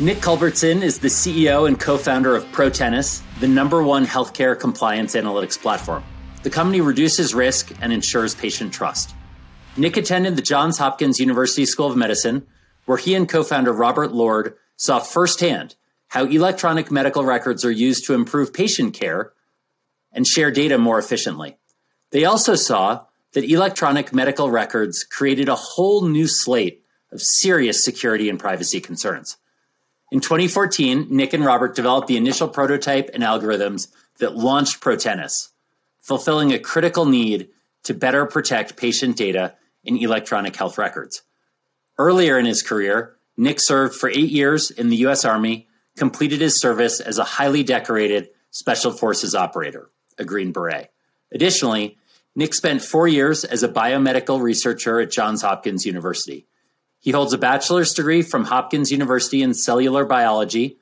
Nick Culbertson is the CEO and co founder of Protenus, the number one healthcare compliance analytics platform. The company reduces risk and ensures patient trust. Nick attended the Johns Hopkins University School of Medicine, where he and co founder Robert Lord saw firsthand how electronic medical records are used to improve patient care and share data more efficiently. They also saw that electronic medical records created a whole new slate of serious security and privacy concerns. In 2014, Nick and Robert developed the initial prototype and algorithms that launched Protenus, fulfilling a critical need to better protect patient data in electronic health records. Earlier in his career, Nick served for eight years in the U.S. Army, completed his service as a highly decorated Special Forces operator, a Green Beret. Additionally, Nick spent four years as a biomedical researcher at Johns Hopkins University. He holds a bachelor's degree from Hopkins University in cellular biology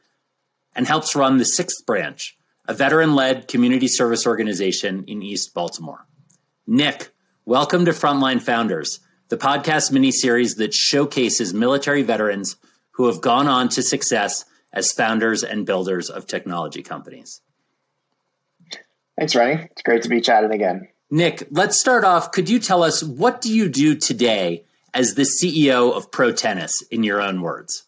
and helps run the Sixth Branch, a veteran led community service organization in East Baltimore. Nick, welcome to Frontline Founders, the podcast miniseries that showcases military veterans who have gone on to success as founders and builders of technology companies. Thanks, Rennie. It's great to be chatting again. Nick, let's start off. Could you tell us what do you do today as the CEO of Protenus, in your own words?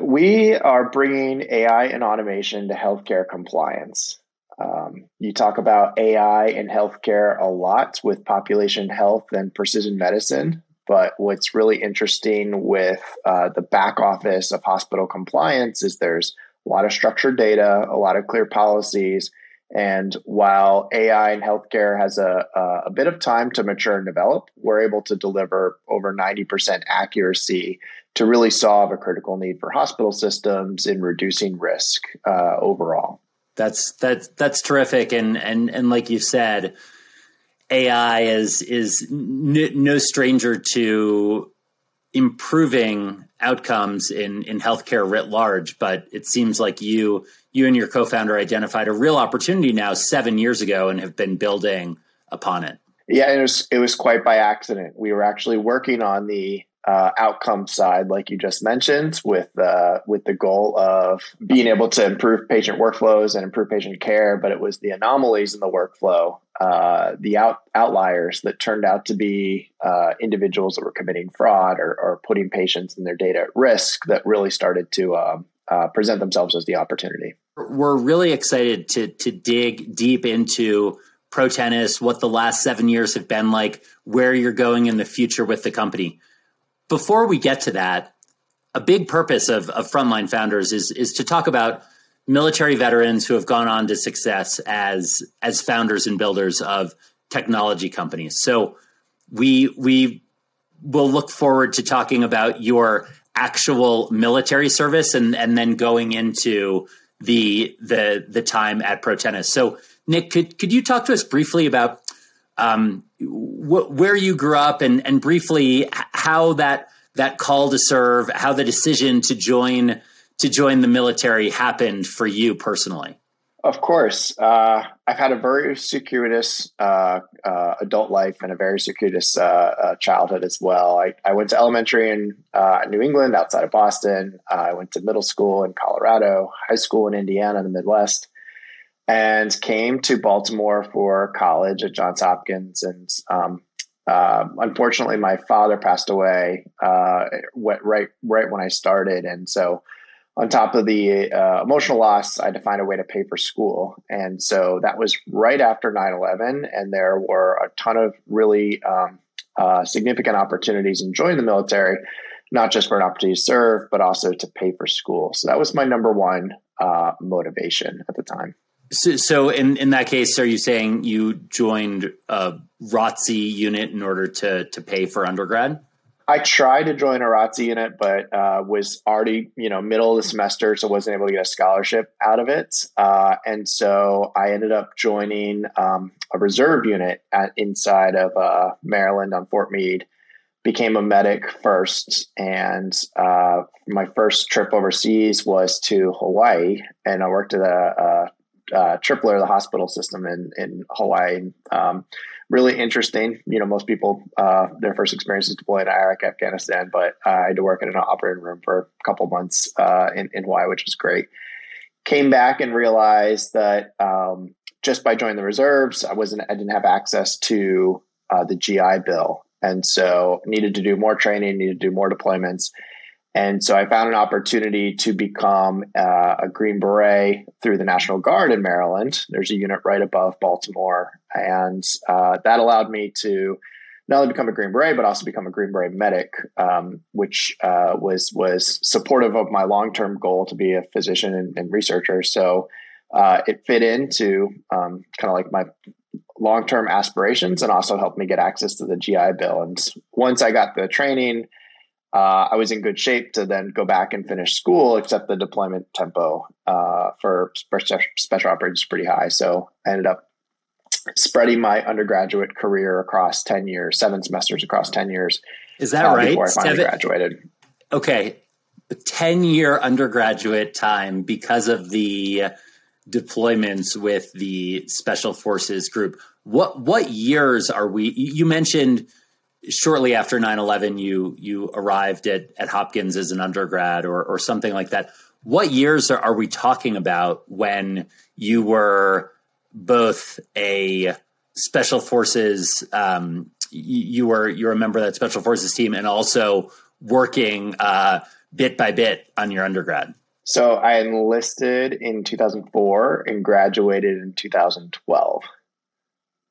We are bringing AI and automation to healthcare compliance. Um, you talk about AI in healthcare a lot with population health and precision medicine. But what's really interesting with uh, the back office of hospital compliance is there's a lot of structured data, a lot of clear policies, and while AI in healthcare has a, a, bit of time to mature and develop, we're able to deliver over 90% accuracy to really solve a critical need for hospital systems in reducing risk uh, overall. That's that's that's terrific, and and and like you said, AI is is n- no stranger to improving outcomes in in healthcare writ large. But it seems like you you and your co-founder identified a real opportunity now seven years ago and have been building upon it. Yeah, it was it was quite by accident. We were actually working on the uh, outcome side, like you just mentioned, with uh, with the goal of being able to improve patient workflows and improve patient care. But it was the anomalies in the workflow, uh, the out, outliers that turned out to be uh, individuals that were committing fraud or, or, putting patients and their data at risk that really started to um, uh, present themselves as the opportunity. We're really excited to to dig deep into Protenus, what the last seven years have been like, where you're going in the future with the company. Before we get to that, a big purpose of, of Frontline Founders is is to talk about military veterans who have gone on to success as as founders and builders of technology companies. So we we will look forward to talking about your actual military service and and then going into the the the time at Protenus. So Nick, could could you talk to us briefly about um, wh- where you grew up and and briefly how that that call to serve, how the decision to join to join the military happened for you personally? Of course. Uh, I've had a very circuitous uh, uh, adult life and a very circuitous uh, uh, childhood as well. I, I, went to elementary in uh, New England outside of Boston. I went to middle school in Colorado, high school in Indiana in the Midwest, and came to Baltimore for college at Johns Hopkins. And um, unfortunately, my father passed away right right when I started, and so on top of the uh, emotional loss, I had to find a way to pay for school. And so that was right after 9 11. And there were a ton of really um, uh, significant opportunities in joining the military, not just for an opportunity to serve, but also to pay for school. So that was my number one uh, motivation at the time. So, so in, in that case, are you saying you joined a ROTC unit in order to, to pay for undergrad? I tried to join a ROTC unit, but uh, was already you know middle of the semester, so wasn't able to get a scholarship out of it. Uh, and so I ended up joining um, a reserve unit at, inside of uh, Maryland on Fort Meade. Became a medic first, and uh, my first trip overseas was to Hawaii, and I worked at a, a uh, Tripler, the hospital system in in Hawaii. Um, really interesting. You know, most people uh, their first experience is deployed in Iraq, Afghanistan, but I had to work in an operating room for a couple months uh, in in Hawaii, which was great. Came back and realized that um, just by joining the reserves, I wasn't I didn't have access to uh, the GI Bill, and so needed to do more training, needed to do more deployments. And so I found an opportunity to become uh, a Green Beret through the National Guard in Maryland. There's a unit right above Baltimore. And uh, that allowed me to not only become a Green Beret, but also become a Green Beret medic, um, which uh, was, was supportive of my long term goal to be a physician and, and researcher. So uh, it fit into um, kind of like my long term aspirations and also helped me get access to the GI Bill. And once I got the training, uh, I was in good shape to then go back and finish school, except the deployment tempo uh, for special operations is pretty high. So I ended up spreading my undergraduate career across 10 years, seven semesters across 10 years. Is that uh, right? Before I finally seven? graduated. Okay. 10 year undergraduate time because of the deployments with the special forces group. What, what years are we, you mentioned shortly after 9-11 you you arrived at, at hopkins as an undergrad or, or something like that. What years are, are we talking about when you were both a special forces um, you were you were a member of that special forces team and also working uh, bit by bit on your undergrad? So i enlisted in 2004 and graduated in 2012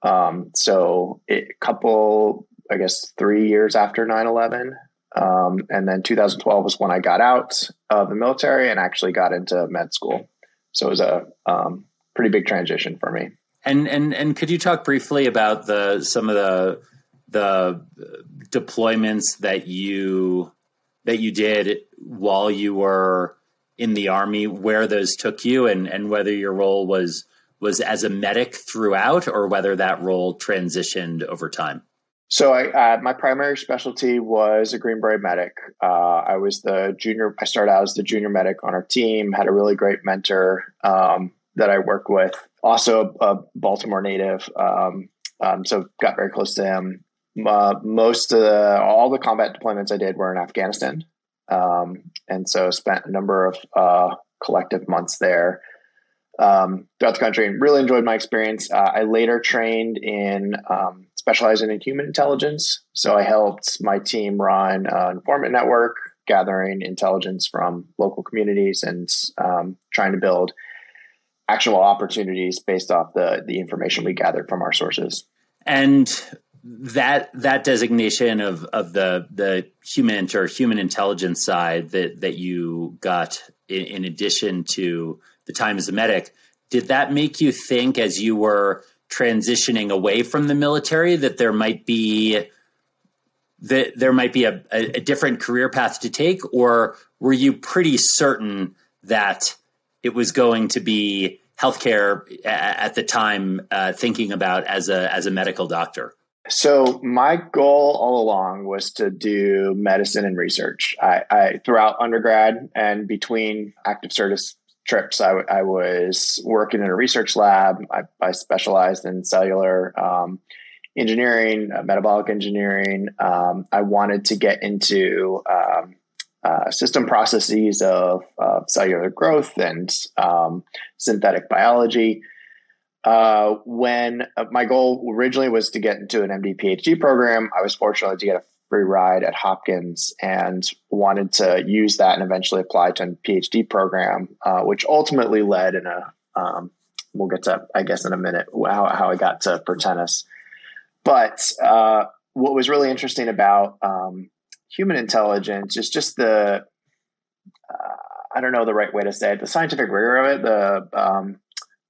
um, so a couple I guess, three years after 9 11. Um, and then 2012 was when I got out of the military and actually got into med school. So it was a um, pretty big transition for me. And and and could you talk briefly about the some of the the deployments that you that you did while you were in the army, where those took you, and and whether your role was was as a medic throughout, or whether that role transitioned over time? So I, uh, my primary specialty was a Green Beret medic. Uh, I was the junior. I started out as the junior medic on our team. Had a really great mentor um, that I worked with. Also a Baltimore native, um, um, so got very close to him. Uh, most of the, all the combat deployments I did were in Afghanistan, um, and so spent a number of uh, collective months there um, throughout the country and really enjoyed my experience. Uh, I later trained in um, specializing in human intelligence. So I helped my team run an informant network, gathering intelligence from local communities and um, trying to build actionable opportunities based off the the information we gathered from our sources. And that that designation of of the the human or human intelligence side that that you got in, in addition to the time as a medic, did that make you think as you were transitioning away from the military that there might be that there might be a, a, different career path to take, or were you pretty certain that it was going to be healthcare at the time, uh, thinking about as a as a medical doctor? So my goal all along was to do medicine and research. I, I throughout undergrad and between active service trips, I, I was working in a research lab. I, I specialized in cellular um, engineering, uh, metabolic engineering. Um, I wanted to get into um, uh, system processes of, cellular growth and um, synthetic biology. Uh, when uh, my goal originally was to get into an MD PhD program, I was fortunate to get a free ride at Hopkins and wanted to use that and eventually apply to a PhD program, uh, which ultimately led in a, um, we'll get to, I guess, in a minute, how, how I got to Protenus. But uh, what was really interesting about um, human intelligence is just the, uh, I don't know the right way to say it, the scientific rigor of it, the, um,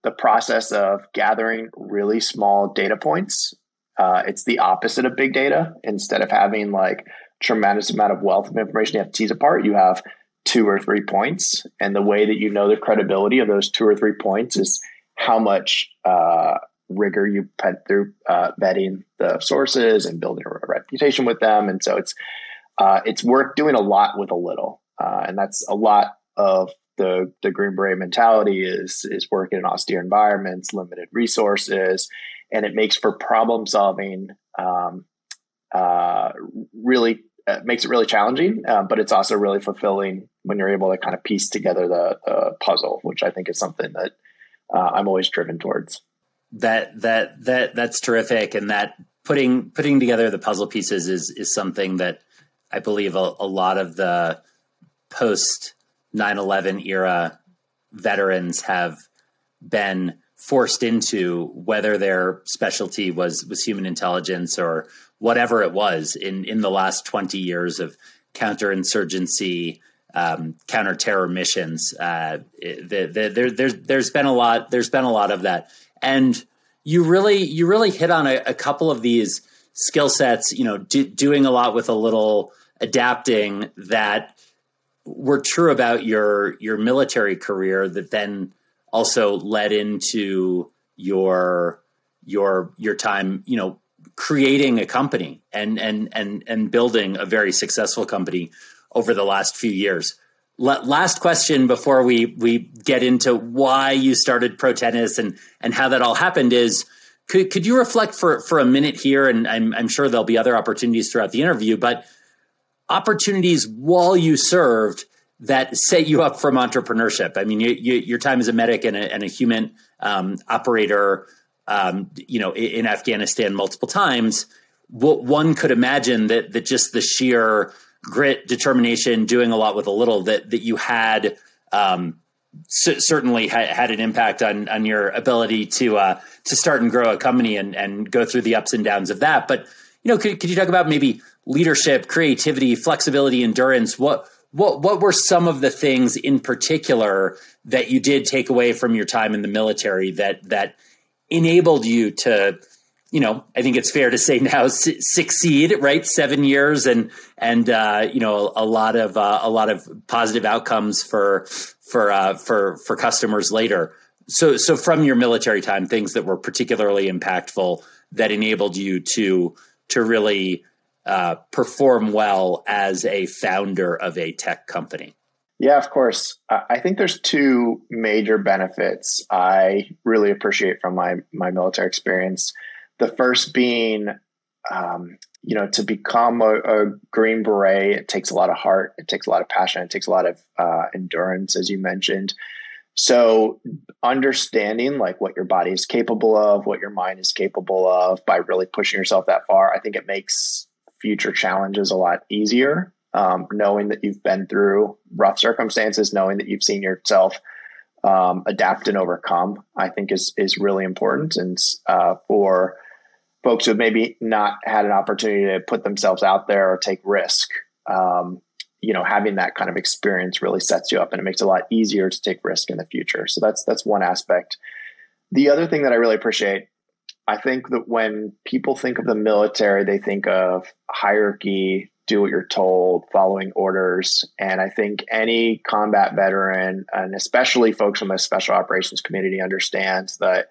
the process of gathering really small data points uh, it's the opposite of big data. Instead of having like tremendous amount of wealth of information you have to tease apart, you have two or three points. And the way that you know the credibility of those two or three points is how much uh, rigor you put through uh, vetting the sources and building a reputation with them. And so it's uh, it's worth doing a lot with a little, uh, and that's a lot of the the Green Beret mentality is is working in austere environments, limited resources, and it makes for problem solving. Um, uh, really uh, makes it really challenging, uh, but it's also really fulfilling when you're able to kind of piece together the, puzzle, which I think is something that uh, I'm always driven towards. That that that that's terrific, and that putting putting together the puzzle pieces is is something that I believe a, a lot of the post 9/11 era veterans have been forced into, whether their specialty was was human intelligence or whatever it was in in the last 20 years of counterinsurgency um, counterterror missions. Uh, the, the, there, there's there's been a lot there's been a lot of that, and you really you really hit on a, a couple of these skill sets. You know, do, doing a lot with a little adapting that were true about your your military career that then also led into your your your time you know creating a company and and and and building a very successful company over the last few years. Last question before we we get into why you started Protenus and and how that all happened is could could you reflect for for a minute here and I'm I'm sure there'll be other opportunities throughout the interview but opportunities while you served that set you up from entrepreneurship. I mean, you, you, your time as a medic and a, and a human um, operator um, you know, in, in, Afghanistan multiple times, what one could imagine that that just the sheer grit, determination, doing a lot with a little that that you had um, c- certainly ha- had an impact on on your ability to uh, to start and grow a company and and go through the ups and downs of that. But you know, could could you talk about maybe leadership, creativity, flexibility, endurance? What what what were some of the things in particular that you did take away from your time in the military that that enabled you to you know, I think it's fair to say now su- succeed, right? Seven years and and uh, you know a, a lot of uh, a lot of positive outcomes for for uh, for for customers later. So so from your military time, things that were particularly impactful that enabled you to to really uh, perform well as a founder of a tech company. Yeah, of course. I think there's two major benefits I really appreciate from my my military experience. The first being, um, you know, to become a, a, Green Beret, it takes a lot of heart, it takes a lot of passion, it takes a lot of uh, endurance, as you mentioned. So, understanding like what your body is capable of, what your mind is capable of, by really pushing yourself that far, I think it makes future challenges a lot easier um, knowing that you've been through rough circumstances, knowing that you've seen yourself um, adapt and overcome, I think is is really important. And uh, for folks who have maybe not had an opportunity to put themselves out there or take risk, um, you know, having that kind of experience really sets you up, and it makes it a lot easier to take risk in the future. So that's that's one aspect. The other thing that I really appreciate I think that when people think of the military, they think of hierarchy, do what you're told, following orders. And I think any combat veteran, and especially folks from the special operations community, understands that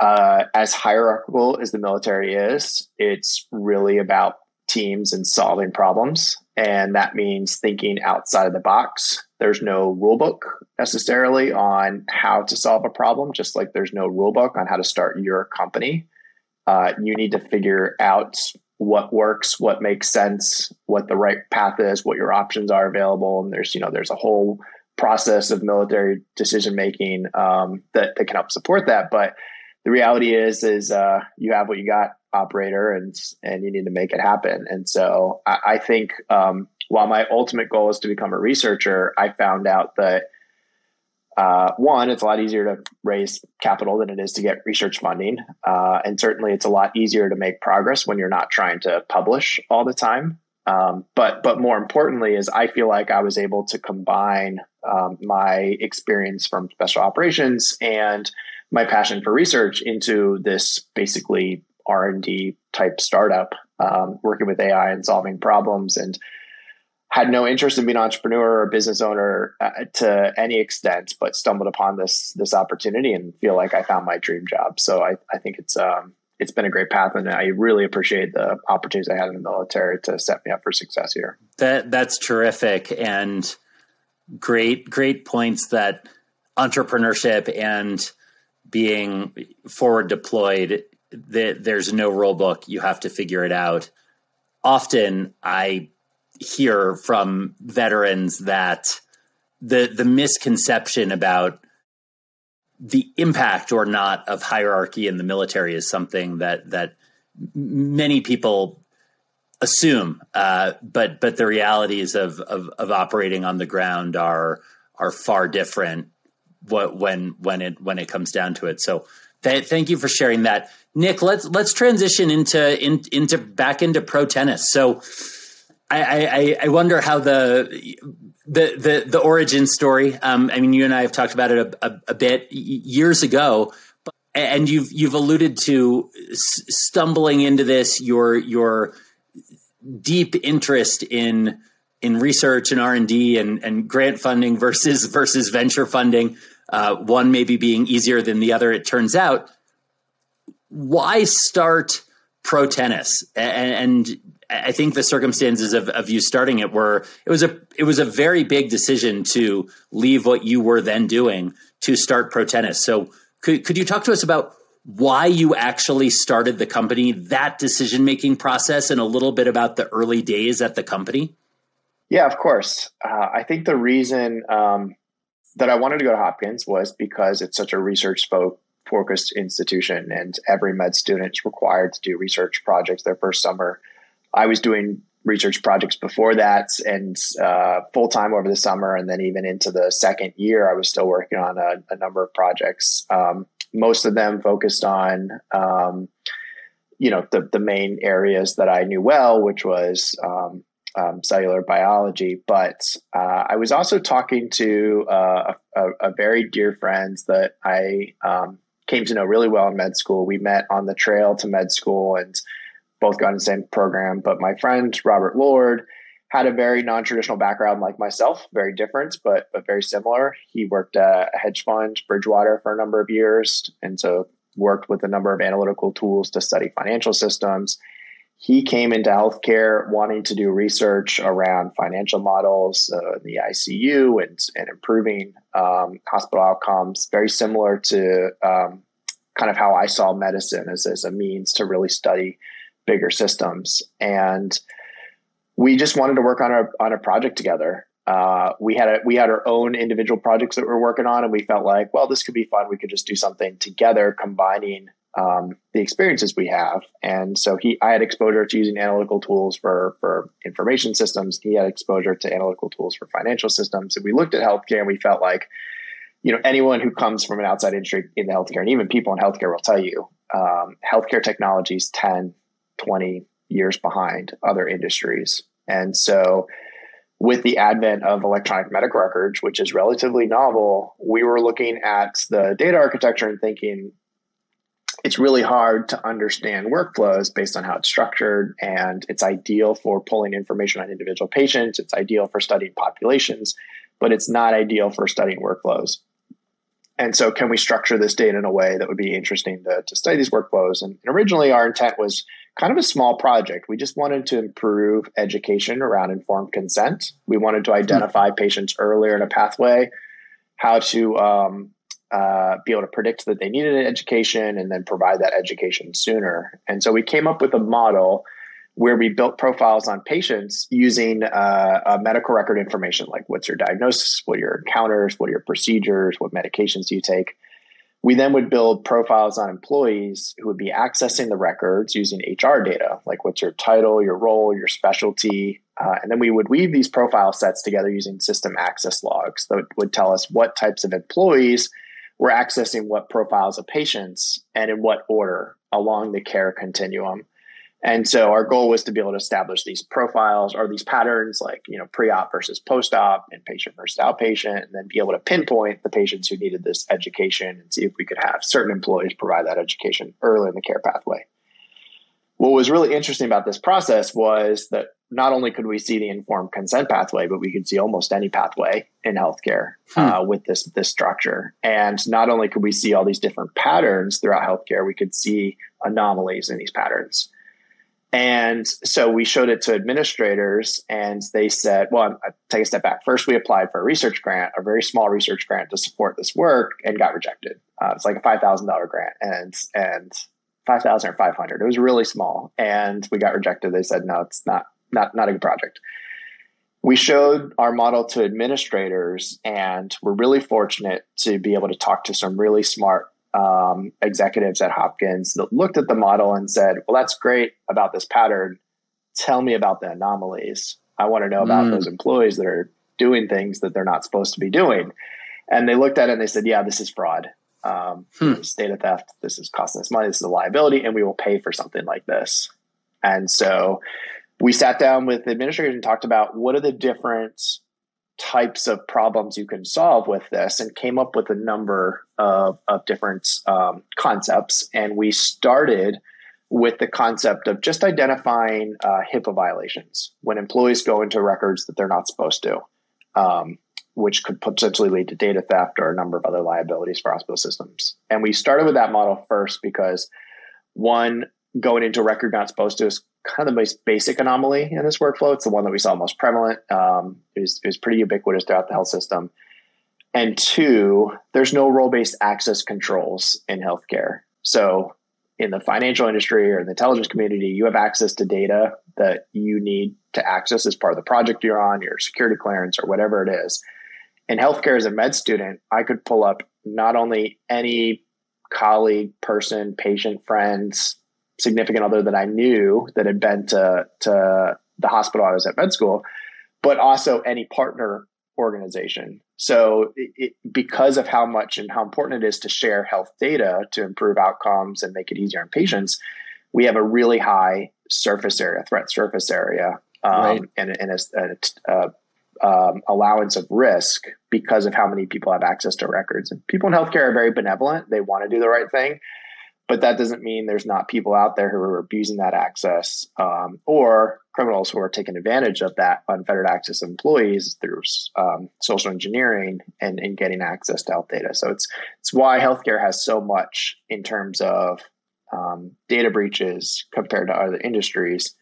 uh, as hierarchical as the military is, it's really about teams and solving problems. And that means thinking outside of the box. There's no rule book necessarily on how to solve a problem, just like there's no rule book on how to start your company. Uh, you need to figure out what works, what makes sense, what the right path is, what your options are available, and there's you know there's a whole process of military decision making um, that that can help support that. But the reality is is uh, you have what you got, operator, and and you need to make it happen. And so I, I think um, while my ultimate goal is to become a researcher, I found out that uh, one, it's a lot easier to raise capital than it is to get research funding. Uh, and certainly it's a lot easier to make progress when you're not trying to publish all the time. Um, but but more importantly is I feel like I was able to combine um, my experience from special operations and my passion for research into this basically R and D type startup, um, working with AI and solving problems and had no interest in being an entrepreneur or a business owner uh, to any extent, but stumbled upon this this opportunity and feel like I found my dream job. So I, I think it's um, it's been a great path, and I really appreciate the opportunities I had in the military to set me up for success here. That that's terrific, and great, great points that entrepreneurship and being forward deployed, that there's no rule book. You have to figure it out. Often I hear from veterans that the the misconception about the impact or not of hierarchy in the military is something that that many people assume, uh, but but the realities of, of, of operating on the ground are are far different. What when when it when it comes down to it. So th- thank you for sharing that, Nick. Let's let's transition into in, into back into Protenus. So I, I, I wonder how the the the, the origin story. Um, I mean, you and I have talked about it a, a, a bit years ago, but, and you've you've alluded to stumbling into this. Your your deep interest in in research and R and D and grant funding versus versus venture funding. Uh, one maybe being easier than the other. It turns out. Why start Protenus? And, and I think the circumstances of, of you starting it were it was a it was a very big decision to leave what you were then doing to start Protenus. So could could you talk to us about why you actually started the company, that decision making process, and a little bit about the early days at the company? Yeah, of course. Uh, I think the reason um, that I wanted to go to Hopkins was because it's such a research focused institution, and every med student is required to do research projects their first summer. I was doing research projects before that and uh, full time over the summer, and then even into the second year, I was still working on a, a number of projects. Um, most of them focused on, um, you know, the the main areas that I knew well, which was um, um cellular biology. But uh, I was also talking to uh, a, a, very dear friend that I um, came to know really well in med school. We met on the trail to med school and both got in the same program. But my friend Robert Lord had a very non-traditional background like myself, very different, but but very similar. He worked at a hedge fund, Bridgewater, for a number of years, and so worked with a number of analytical tools to study financial systems. He came into healthcare wanting to do research around financial models, uh, the ICU, and and improving um, hospital outcomes. Very similar to um, kind of how I saw medicine as as a means to really study bigger systems. And we just wanted to work on a on a project together. Uh, we had a, we had our own individual projects that we were working on, and we felt like, well, this could be fun. We could just do something together, combining um, the experiences we have. And so he, I had exposure to using analytical tools for for information systems. He had exposure to analytical tools for financial systems. And we looked at healthcare, and we felt like, you know, anyone who comes from an outside industry in healthcare, and even people in healthcare will tell you, um, healthcare technologies 10, 20 years behind other industries. And so, with the advent of electronic medical records, which is relatively novel, we were looking at the data architecture and thinking it's really hard to understand workflows based on how it's structured. And it's ideal for pulling information on individual patients, it's ideal for studying populations, but it's not ideal for studying workflows. And so, can we structure this data in a way that would be interesting to, to study these workflows? And, and originally, our intent was kind of a small project. We just wanted to improve education around informed consent. We wanted to identify patients earlier in a pathway, how to um, uh, be able to predict that they needed an education and then provide that education sooner. And so we came up with a model where we built profiles on patients using uh, medical record information like what's your diagnosis, what are your encounters, what are your procedures, what medications do you take. We then would build profiles on employees who would be accessing the records using HR data, like what's your title, your role, your specialty. Uh, and then we would weave these profile sets together using system access logs that would tell us what types of employees were accessing what profiles of patients and in what order along the care continuum. And so our goal was to be able to establish these profiles or these patterns like, you know, pre-op versus post-op, inpatient versus outpatient, and then be able to pinpoint the patients who needed this education and see if we could have certain employees provide that education early in the care pathway. What was really interesting about this process was that not only could we see the informed consent pathway, but we could see almost any pathway in healthcare hmm. uh, with this this structure. And not only could we see all these different patterns throughout healthcare, we could see anomalies in these patterns. And so we showed it to administrators, and they said, "Well, I take a step back. First, we applied for a research grant, a very small research grant to support this work, and got rejected. Uh, it's like a five thousand dollar grant, and and five thousand or five hundred. It was really small, and we got rejected. They said, "No, it's not not not a good project." We showed our model to administrators, and we're really fortunate to be able to talk to some really smart um, executives at Hopkins that looked at the model and said, Well, that's great about this pattern. Tell me about the anomalies. I want to know about mm. those employees that are doing things that they're not supposed to be doing. And they looked at it and they said, Yeah, this is fraud. Um, hmm. This is data theft. This is costing us money. This is a liability, and we will pay for something like this. And so we sat down with the administrators and talked about what are the different types of problems you can solve with this and came up with a number of, of different um, concepts. And we started with the concept of just identifying uh, HIPAA violations when employees go into records that they're not supposed to, um, which could potentially lead to data theft or a number of other liabilities for hospital systems. And we started with that model first because one, going into a record not supposed to is kind of the most basic anomaly in this workflow. It's the one that we saw most prevalent. Um, it, was, it was pretty ubiquitous throughout the health system. And two, there's no role based access controls in healthcare. So, in the financial industry or in the intelligence community, you have access to data that you need to access as part of the project you're on, your security clearance, or whatever it is. In healthcare, as a med student, I could pull up not only any colleague, person, patient, friends, significant other that I knew that had been to to the hospital I was at med school, but also any partner organization. So, it, it, because of how much and how important it is to share health data to improve outcomes and make it easier on patients, we have a really high surface area, threat surface area, um, right. and, and a, a, a um, allowance of risk because of how many people have access to records. And people in healthcare are very benevolent; they want to do the right thing but that doesn't mean there's not people out there who are abusing that access um, or criminals who are taking advantage of that unfettered access of employees through um, social engineering and, and getting access to health data. So it's it's why healthcare has so much in terms of um, data breaches compared to other industries.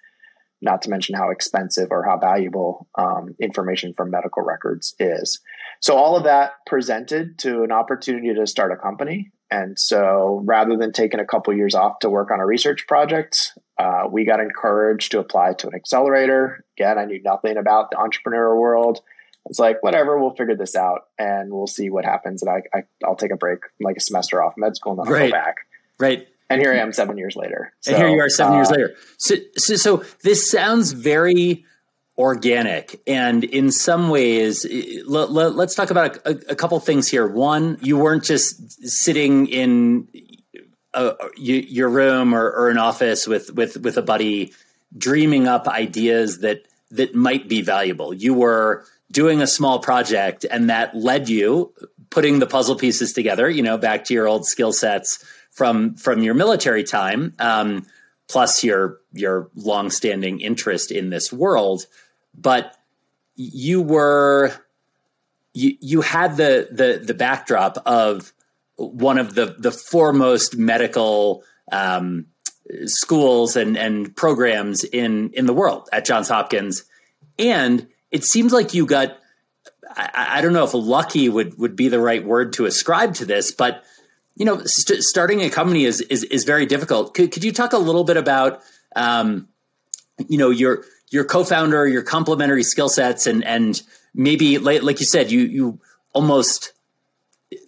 Not to mention how expensive or how valuable um, information from medical records is. So all of that presented to an opportunity to start a company and so rather than taking a couple years off to work on a research project, uh, we got encouraged to apply to an accelerator. Again, I knew nothing about the entrepreneur world. It's like, whatever, we'll figure this out and we'll see what happens. And I, I, will take a break, like a semester off med school, and then I'll right. go back. Right. And here I am seven years later. So, and here you are seven uh, years later. So, so, so this sounds very organic. And in some ways let, us let, talk about a, a, couple things here. One you weren't just sitting in a, your room or, or, an office with with with a buddy dreaming up ideas that that might be valuable. You were doing a small project and that led you putting the puzzle pieces together you know back to your old skill sets from from your military time um, plus your your longstanding interest in this world but you were you you had the the the backdrop of one of the the foremost medical um, schools and and programs in in the world at Johns Hopkins, and it seems like you got I, I don't know if lucky would would be the right word to ascribe to this, but you know, st- starting a company is is is very difficult. Could, could you talk a little bit about um, you know your your co-founder, your complementary skill sets, and and maybe like, you said, you you almost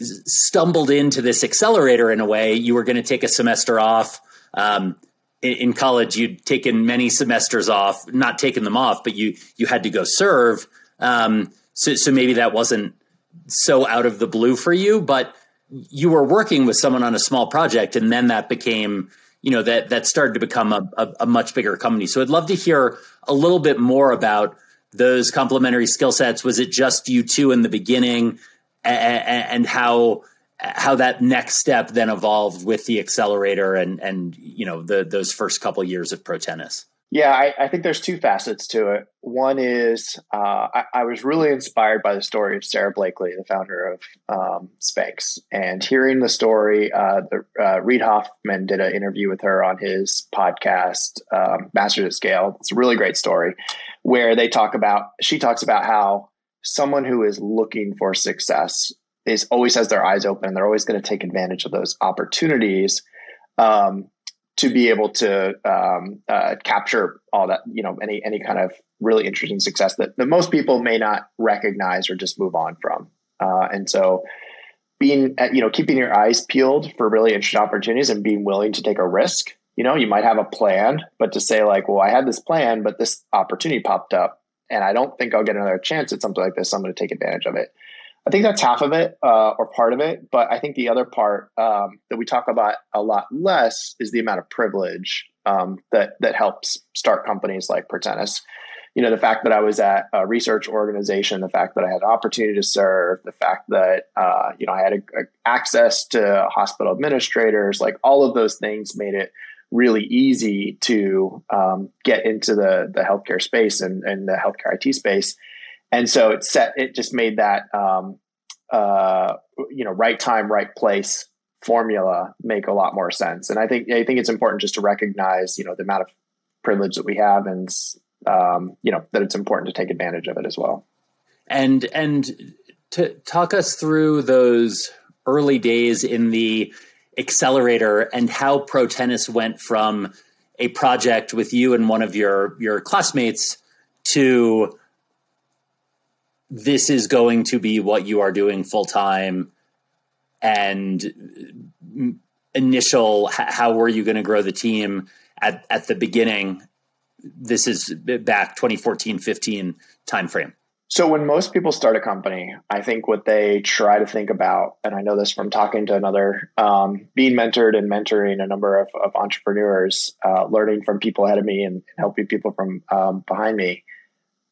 stumbled into this accelerator in a way. You were going to take a semester off. Um, in, in, college, you'd taken many semesters off, not taken them off, but you you had to go serve. Um, so so maybe that wasn't so out of the blue for you, but you were working with someone on a small project, and then that became you know that that started to become a, a, a much bigger company. So I'd love to hear a little bit more about those complementary skill sets. Was it just you two in the beginning, and, and how how that next step then evolved with the accelerator and and you know the those first couple years of Protenus? Yeah, I, I, think there's two facets to it. One is uh, I, I, was really inspired by the story of Sara Blakely, the founder of um, Spanx, and hearing the story. Uh, the, uh, Reid Hoffman did an interview with her on his podcast, um, Masters of Scale. It's a really great story where they talk about. She talks about how someone who is looking for success is always has their eyes open. They're always going to take advantage of those opportunities. Um, to be able to um, uh, capture all that, you know, any any kind of really interesting success that, that most people may not recognize or just move on from. Uh, and so, being at, you know, keeping your eyes peeled for really interesting opportunities and being willing to take a risk. You know, you might have a plan, but to say like, well, I had this plan, but this opportunity popped up, and I don't think I'll get another chance at something like this. So I'm going to take advantage of it. I think that's half of it uh, or part of it. But I think the other part um, that we talk about a lot less is the amount of privilege um, that that helps start companies like Protenus. You know, the fact that I was at a research organization, the fact that I had an opportunity to serve, the fact that uh, you know I had a, a access to hospital administrators, like all of those things made it really easy to um, get into the the healthcare space and, and the healthcare IT space and so it set it just made that um, uh, you know right time right place formula make a lot more sense. And i think i think it's important just to recognize you know the amount of privilege that we have and um, you know that it's important to take advantage of it as well. And and to talk us through those early days in the accelerator and how Protenus went from a project with you and one of your your classmates to this is going to be what you are doing full time and initial how were you going to grow the team at, at the beginning? This is back 2014 15 timeframe. So when most people start a company i think what they try to think about and i know this from talking to another um, being mentored and mentoring a number of, of entrepreneurs uh, learning from people ahead of me and helping people from um, behind me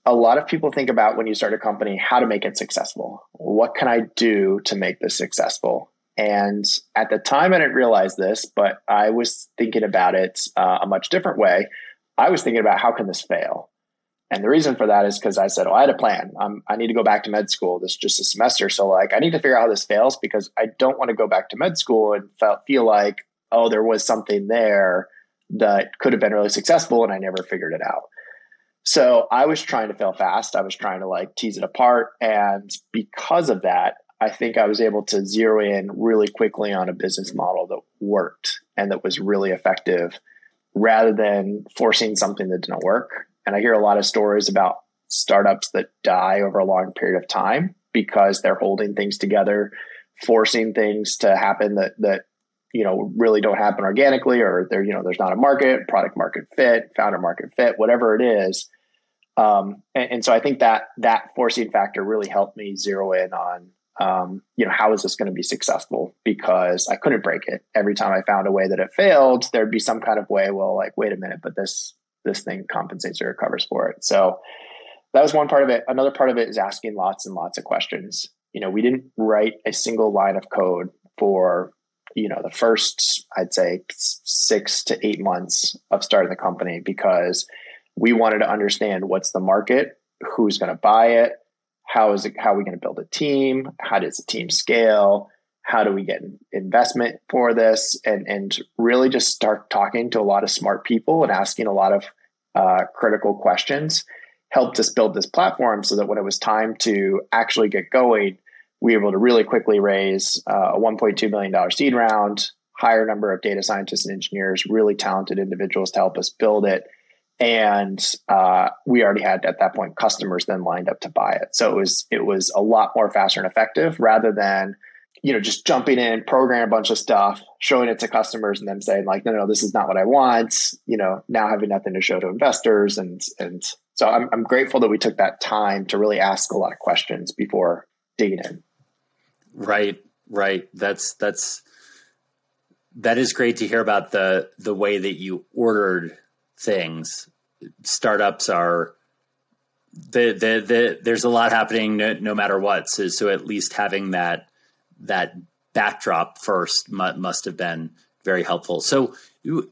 a lot of people think about when you start a company how to make it successful. What can I do to make this successful? And at the time, I didn't realize this, but I was thinking about it uh, a much different way. I was thinking about how can this fail? And the reason for that is because I said, "Oh, I had a plan. I need to go back to med school. This is just a semester, so like I need to figure out how this fails because I don't want to go back to med school and felt, feel like, oh, there was something there that could have been really successful, and I never figured it out." So I was trying to fail fast. I was trying to like tease it apart. And because of that, I think I was able to zero in really quickly on a business model that worked and that was really effective rather than forcing something that didn't work. And I hear a lot of stories about startups that die over a long period of time because they're holding things together, forcing things to happen that that you know really don't happen organically or there you know there's not a market, product market fit, founder market fit, whatever it is um, and, and, so I think that that forcing factor really helped me zero in on, um, you know, how is this going to be successful? Because I couldn't break it. Every time I found a way that it failed, there'd be some kind of way. Well, like, wait a minute, but this this thing compensates or recovers for it. So that was one part of it. Another part of it is asking lots and lots of questions. You know, we didn't write a single line of code for you know the first i'd say six to eight months of starting the company because we wanted to understand what's the market, who's going to buy it, how is it, how are we going to build a team, how does the team scale, how do we get investment for this, and and really just start talking to a lot of smart people and asking a lot of uh, critical questions helped us build this platform so that when it was time to actually get going, we were able to really quickly raise uh, a $1.2 million seed round, hire a number of data scientists and engineers, really talented individuals to help us build it, and uh, we already had at that point customers then lined up to buy it. So it was it was a lot more faster and effective rather than you know just jumping in, program a bunch of stuff, showing it to customers, and then saying like, no, no, this is not what I want. You know, now having nothing to show to investors, and and so I'm I'm grateful that we took that time to really ask a lot of questions before digging in. Right, right. That's that's that is great to hear about the the way that you ordered things. Startups are the, the, the, there's a lot happening no, no, matter what. So, so at least having that that backdrop first mu- must have been very helpful. So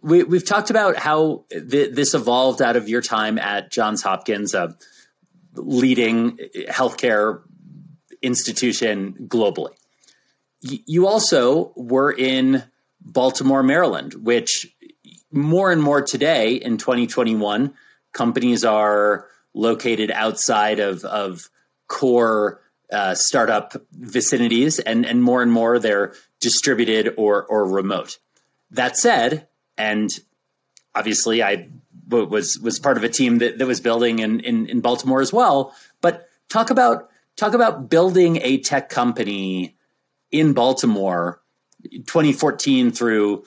we, have talked about how th- this evolved out of your time at Johns Hopkins, a leading healthcare institution globally. Y- you also were in Baltimore, Maryland, which more and more today in 2021, companies are located outside of, of core uh, startup vicinities, and, and more and more they're distributed or, or remote. That said, and obviously I was was part of a team that, that was building in, in, in Baltimore as well. But talk about talk about building a tech company in Baltimore 2014 through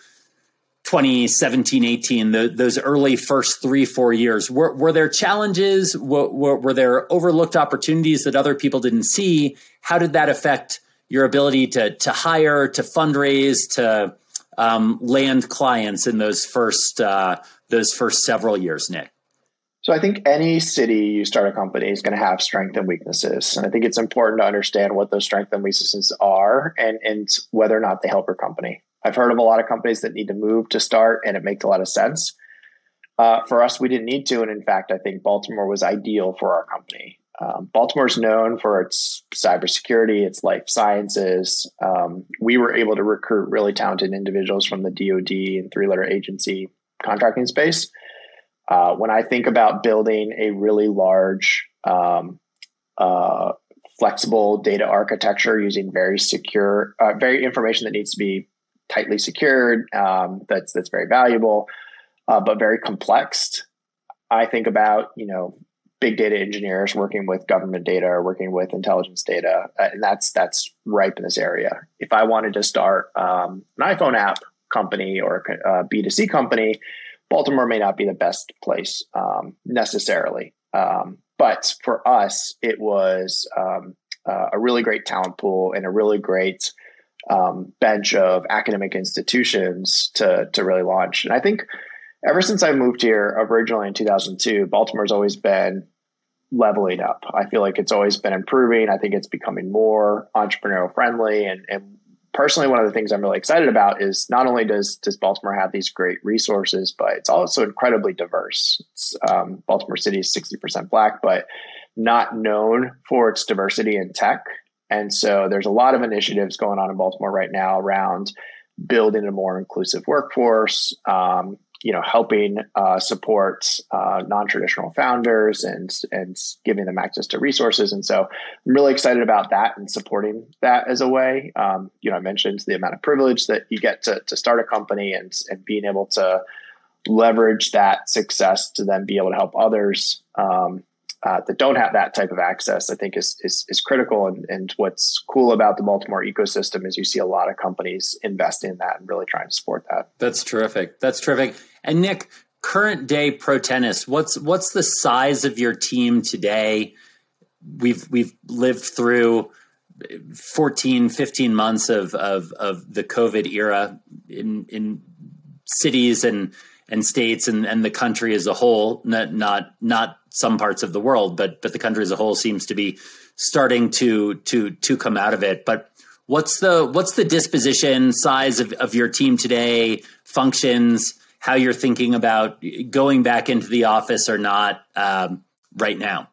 2017 18 the, those early first three four years were, were there challenges were, were, were, there overlooked opportunities that other people didn't see how did that affect your ability to to hire to fundraise to um, land clients in those first uh, those first several years nick so I think any city you start a company is going to have strengths and weaknesses. And I think it's important to understand what those strengths and weaknesses are and, and whether or not they help your company. I've heard of a lot of companies that need to move to start, and it makes a lot of sense. Uh, for us, we didn't need to. And in fact, I think Baltimore was ideal for our company. Um, Baltimore is known for its cybersecurity, its life sciences. Um, we were able to recruit really talented individuals from the DoD and three letter agency contracting space. Uh, when I think about building a really large, um, uh, flexible data architecture using very secure, uh, very information that needs to be tightly secured, um, that's that's very valuable, uh, but very complex. I think about you know big data engineers working with government data or working with intelligence data, uh, and that's that's ripe in this area. If I wanted to start um, an iPhone app company or a B two C company, Baltimore may not be the best place um, necessarily. Um, but for us, it was um, uh, a really great talent pool and a really great um, bench of academic institutions to to really launch. And I think ever since I moved here originally in 2002, Baltimore's always been leveling up. I feel like it's always been improving. I think it's becoming more entrepreneurial friendly. And, and personally, one of the things I'm really excited about is not only does does Baltimore have these great resources, but it's also incredibly diverse. Um, Baltimore City is 60% Black, but not known for its diversity in tech. And so there's a lot of initiatives going on in Baltimore right now around building a more inclusive workforce, um, you know, helping uh, support uh, non-traditional founders and and giving them access to resources. And so I'm really excited about that and supporting that as a way. Um, you know, I mentioned the amount of privilege that you get to, to start a company and and being able to leverage that success to then be able to help others. Um, uh, that don't have that type of access, I think is is, is critical. And, and what's cool about the Baltimore ecosystem is you see a lot of companies invest in that and really trying to support that. That's terrific. That's terrific. And Nick, current day Protenus, what's what's the size of your team today? We've we've lived through 14, 15 months of of, of the COVID era in in cities and and states and, and the country as a whole, not not not some parts of the world, but but the country as a whole seems to be starting to to to come out of it. But what's the what's the disposition size of, of your team today? Functions, how you're thinking about going back into the office or not um, right now?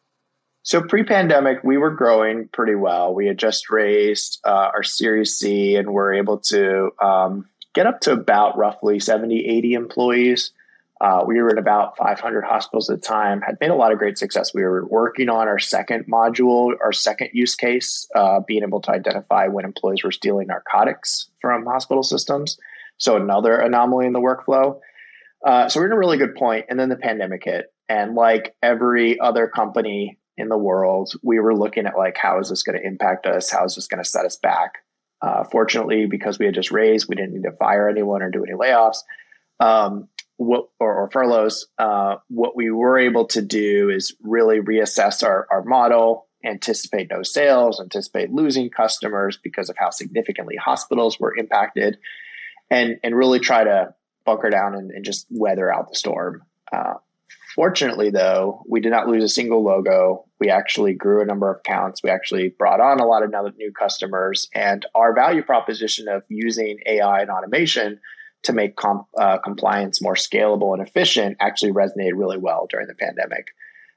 So pre-pandemic, we were growing pretty well. We had just raised uh, our Series C, and we're able to um, get up to about roughly 70, 80 employees. Uh, we were at about 500 hospitals at the time, had made a lot of great success. We were working on our second module, our second use case, uh, being able to identify when employees were stealing narcotics from hospital systems. So, another anomaly in the workflow. Uh, so, we're in a really good point. And then the pandemic hit. And like every other company in the world, we were looking at like, how is this going to impact us? How is this going to set us back? Uh, fortunately, because we had just raised, we didn't need to fire anyone or do any layoffs. Um, what or, or furloughs, uh, what we were able to do is really reassess our, our model, anticipate no sales, anticipate losing customers because of how significantly hospitals were impacted, and and really try to bunker down and, and just weather out the storm. Uh, fortunately, though, we did not lose a single logo. We actually grew a number of accounts. We actually brought on a lot of new customers, and our value proposition of using AI and automation to make comp, uh, compliance more scalable and efficient actually resonated really well during the pandemic.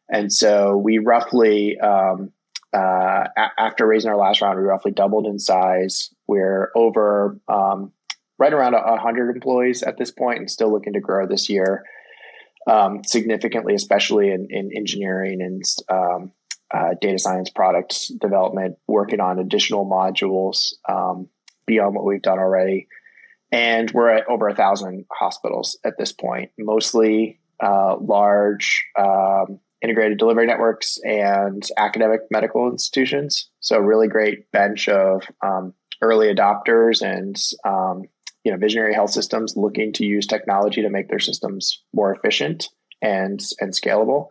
And so we roughly, um, uh, a- after raising our last round, we roughly doubled in size. We're over um, right around 100 employees at this point and still looking to grow this year um, significantly, especially in, in engineering and um, uh, data science product development, working on additional modules um, beyond what we've done already. And we're at over a thousand hospitals at this point, mostly uh, large um, integrated delivery networks and academic medical institutions. So, really great bench of um, early adopters and um, you know visionary health systems looking to use technology to make their systems more efficient and and scalable.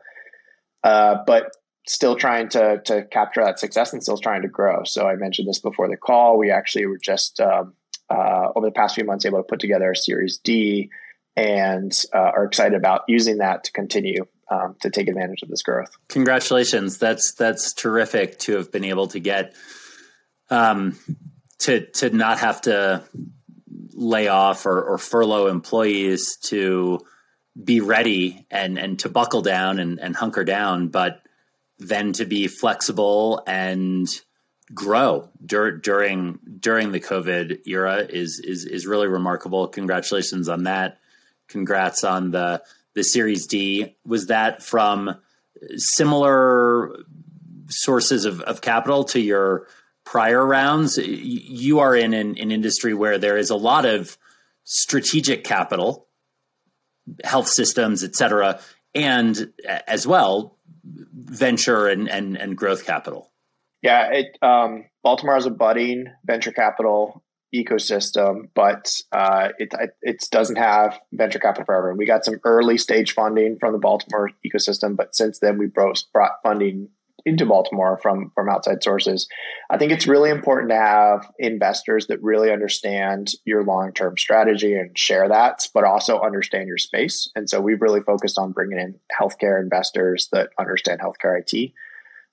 Uh, but still trying to to capture that success and still trying to grow. So I mentioned this before the call. We actually were just um, uh, over the past few months able to put together a Series D, and uh, are excited about using that to continue um, to take advantage of this growth. Congratulations! That's that's terrific to have been able to get um, to to not have to lay off or, or furlough employees to be ready and and to buckle down and, and hunker down, but then to be flexible and grow dur- during during the COVID era is is is really remarkable. Congratulations on that. Congrats on the the Series D. Was that from similar sources of, of capital to your prior rounds? You are in an, an industry where there is a lot of strategic capital, health systems, et cetera, and as well venture and, and, and growth capital? Yeah, it um, Baltimore has a budding venture capital ecosystem, but uh, it it doesn't have venture capital for everyone. We got some early stage funding from the Baltimore ecosystem, but since then we brought funding into Baltimore from from outside sources. I think it's really important to have investors that really understand your long term strategy and share that, but also understand your space. And so we've really focused on bringing in healthcare investors that understand healthcare IT.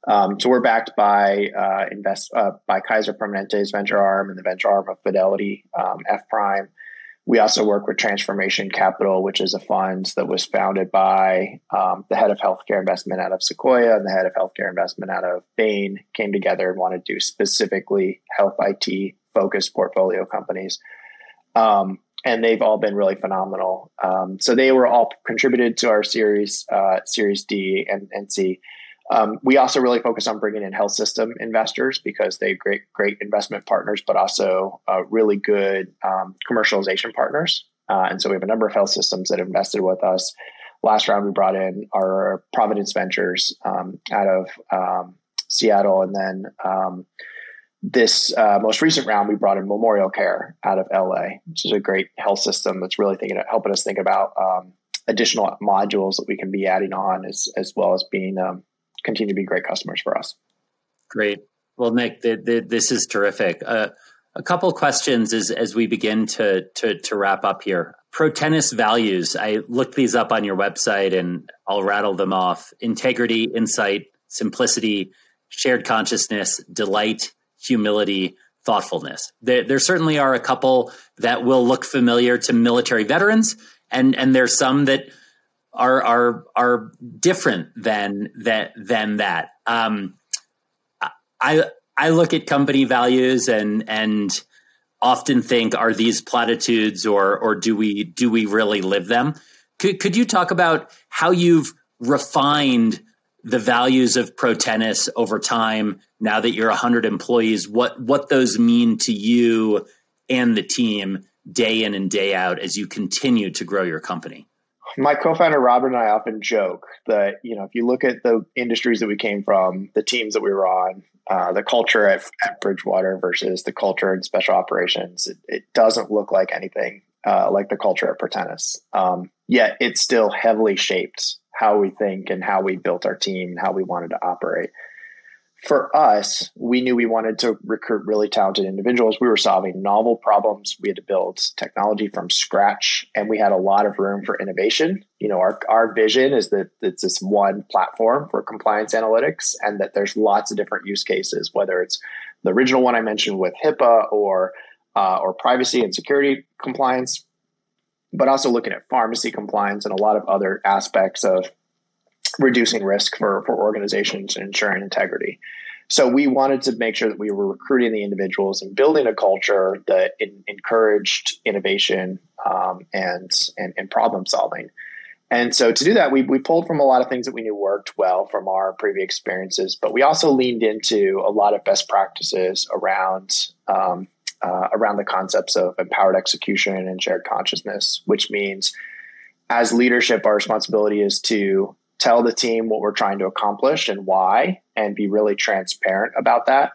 Um, so we're backed by uh, invest uh, by Kaiser Permanente's venture arm and the venture arm of Fidelity um, F Prime. We also work with Transformation Capital, which is a fund that was founded by um, the head of healthcare investment out of Sequoia and the head of healthcare investment out of Bain, came together and wanted to do specifically health IT focused portfolio companies. Um, and they've all been really phenomenal. Um, so they were all contributed to our series, uh, Series D and, and C. Um, we also really focus on bringing in health system investors because they great great investment partners, but also uh, really good um, commercialization partners. Uh, and so we have a number of health systems that have invested with us. Last round, we brought in our Providence Ventures um, out of um, Seattle, and then um, this uh, most recent round, we brought in Memorial Care out of LA, which is a great health system that's really thinking helping us think about um, additional modules that we can be adding on, as as well as being continue to be great customers for us. Great. Well, Nick, the, the, this is terrific. Uh, a couple questions as as we begin to to to wrap up here. Protenus values. I looked these up on your website, and I'll rattle them off: integrity, insight, simplicity, shared consciousness, delight, humility, thoughtfulness. There, there certainly are a couple that will look familiar to military veterans, and and there's some that are are are different than that than that. Um, I I look at company values and and often think are these platitudes or or do we do we really live them? Could could you talk about how you've refined the values of Protenus over time now that you're 100 employees what what those mean to you and the team day in and day out as you continue to grow your company my co-founder Robert and I often joke that you know if you look at the industries that we came from, the teams that we were on, uh, the culture at, at, Bridgewater versus the culture in special operations, it, it doesn't look like anything uh, like the culture at Protenus. Um, yet it still heavily shaped how we think and how we built our team and how we wanted to operate for us, we knew we wanted to recruit really talented individuals. We were solving novel problems. We had to build technology from scratch, and we had a lot of room for innovation. You know, our, our vision is that it's this one platform for compliance analytics, and that there's lots of different use cases, whether it's the original one I mentioned with HIPAA or uh, or privacy and security compliance, but also looking at pharmacy compliance and a lot of other aspects of reducing risk for, for organizations and ensuring integrity. So we wanted to make sure that we were recruiting the individuals and building a culture that in, encouraged innovation um, and, and, and problem solving. And so to do that, we, we pulled from a lot of things that we knew worked well from our previous experiences, but we also leaned into a lot of best practices around um, uh, around the concepts of empowered execution and shared consciousness, which means as leadership, our responsibility is to tell the team what we're trying to accomplish and why, and be really transparent about that,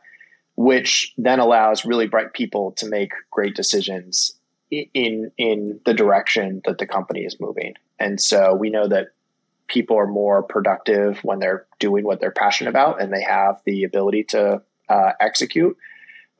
which then allows really bright people to make great decisions in in the direction that the company is moving. And so we know that people are more productive when they're doing what they're passionate about and they have the ability to uh, execute.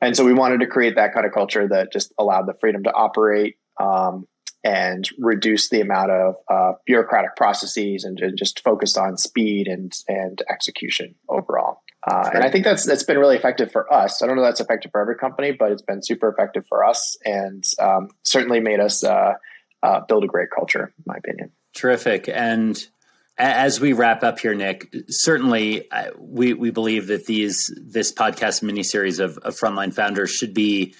And so we wanted to create that kind of culture that just allowed the freedom to operate um, and reduce the amount of uh, bureaucratic processes and, and, just focused on speed and and execution overall. Uh, and I think that's that's been really effective for us. I don't know that's effective for every company, but it's been super effective for us, and um, certainly made us uh, uh build a great culture, in my opinion. Terrific. And as we wrap up here, Nick, certainly uh, we we believe that these this podcast miniseries of, of frontline founders should be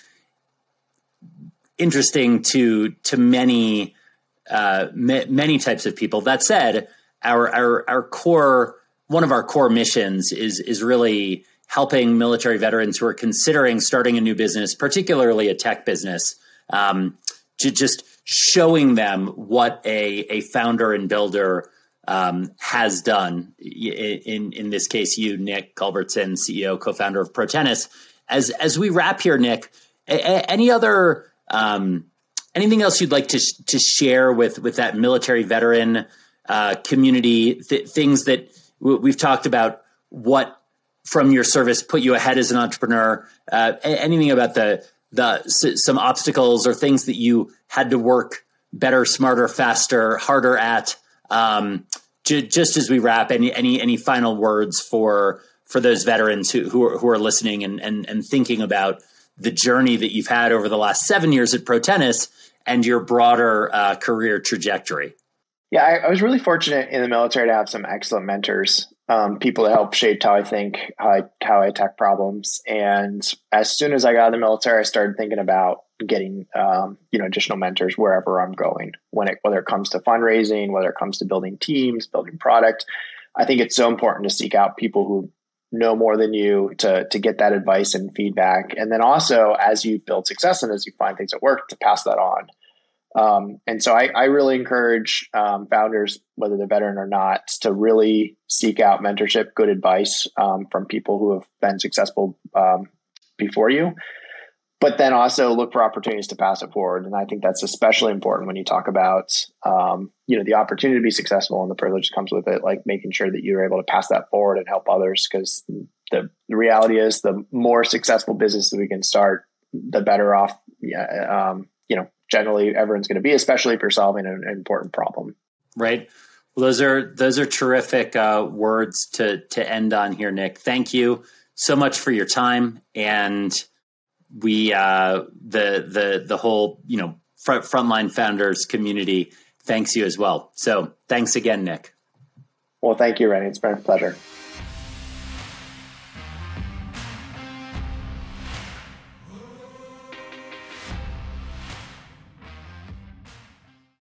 interesting to to many uh, many types of people. That said, our our our core one of our core missions is is really helping military veterans who are considering starting a new business, particularly a tech business, um, to just showing them what a a founder and builder um, has done. In in this case, you, Nick Culbertson, CEO, co-founder of Protenus. As as we wrap here, Nick, a, any other um, anything else you'd like to to share with with that military veteran uh, community? Th- things that w- we've talked about. What from your service put you ahead as an entrepreneur? Uh, anything about the the s- some obstacles or things that you had to work better, smarter, faster, harder at? Um, j- just as we wrap, any any any final words for for those veterans who who are, who are listening and, and and thinking about the journey that you've had over the last seven years at Protenus and your broader uh, career trajectory. Yeah, I, I, was really fortunate in the military to have some excellent mentors, um, people that helped shape how I think, how I, how I attack problems. And as soon as I got out of the military, I started thinking about getting, um, you know, additional mentors wherever I'm going. When it whether it comes to fundraising, whether it comes to building teams, building product, I think it's so important to seek out people who know more than you to to get that advice and feedback. And then also as you build success and as you find things that work to pass that on. Um, and so I, I really encourage um, founders whether they're veteran or not to really seek out mentorship good advice um, from people who have been successful um, before you but then also look for opportunities to pass it forward. And I think that's especially important when you talk about, um, you know, the opportunity to be successful and the privilege that comes with it, like making sure that you're able to pass that forward and help others. Because the, the reality is, the more successful business that we can start, the better off, yeah, um, you know, generally everyone's going to be, especially if you're solving an, an important problem. Right. Well, those are those are terrific uh, words to to end on here, Nick. Thank you so much for your time and we uh, the the the whole you know front frontline founders community thanks you as well. So thanks again, Nick. Well, thank you, Rennie. It's been a pleasure.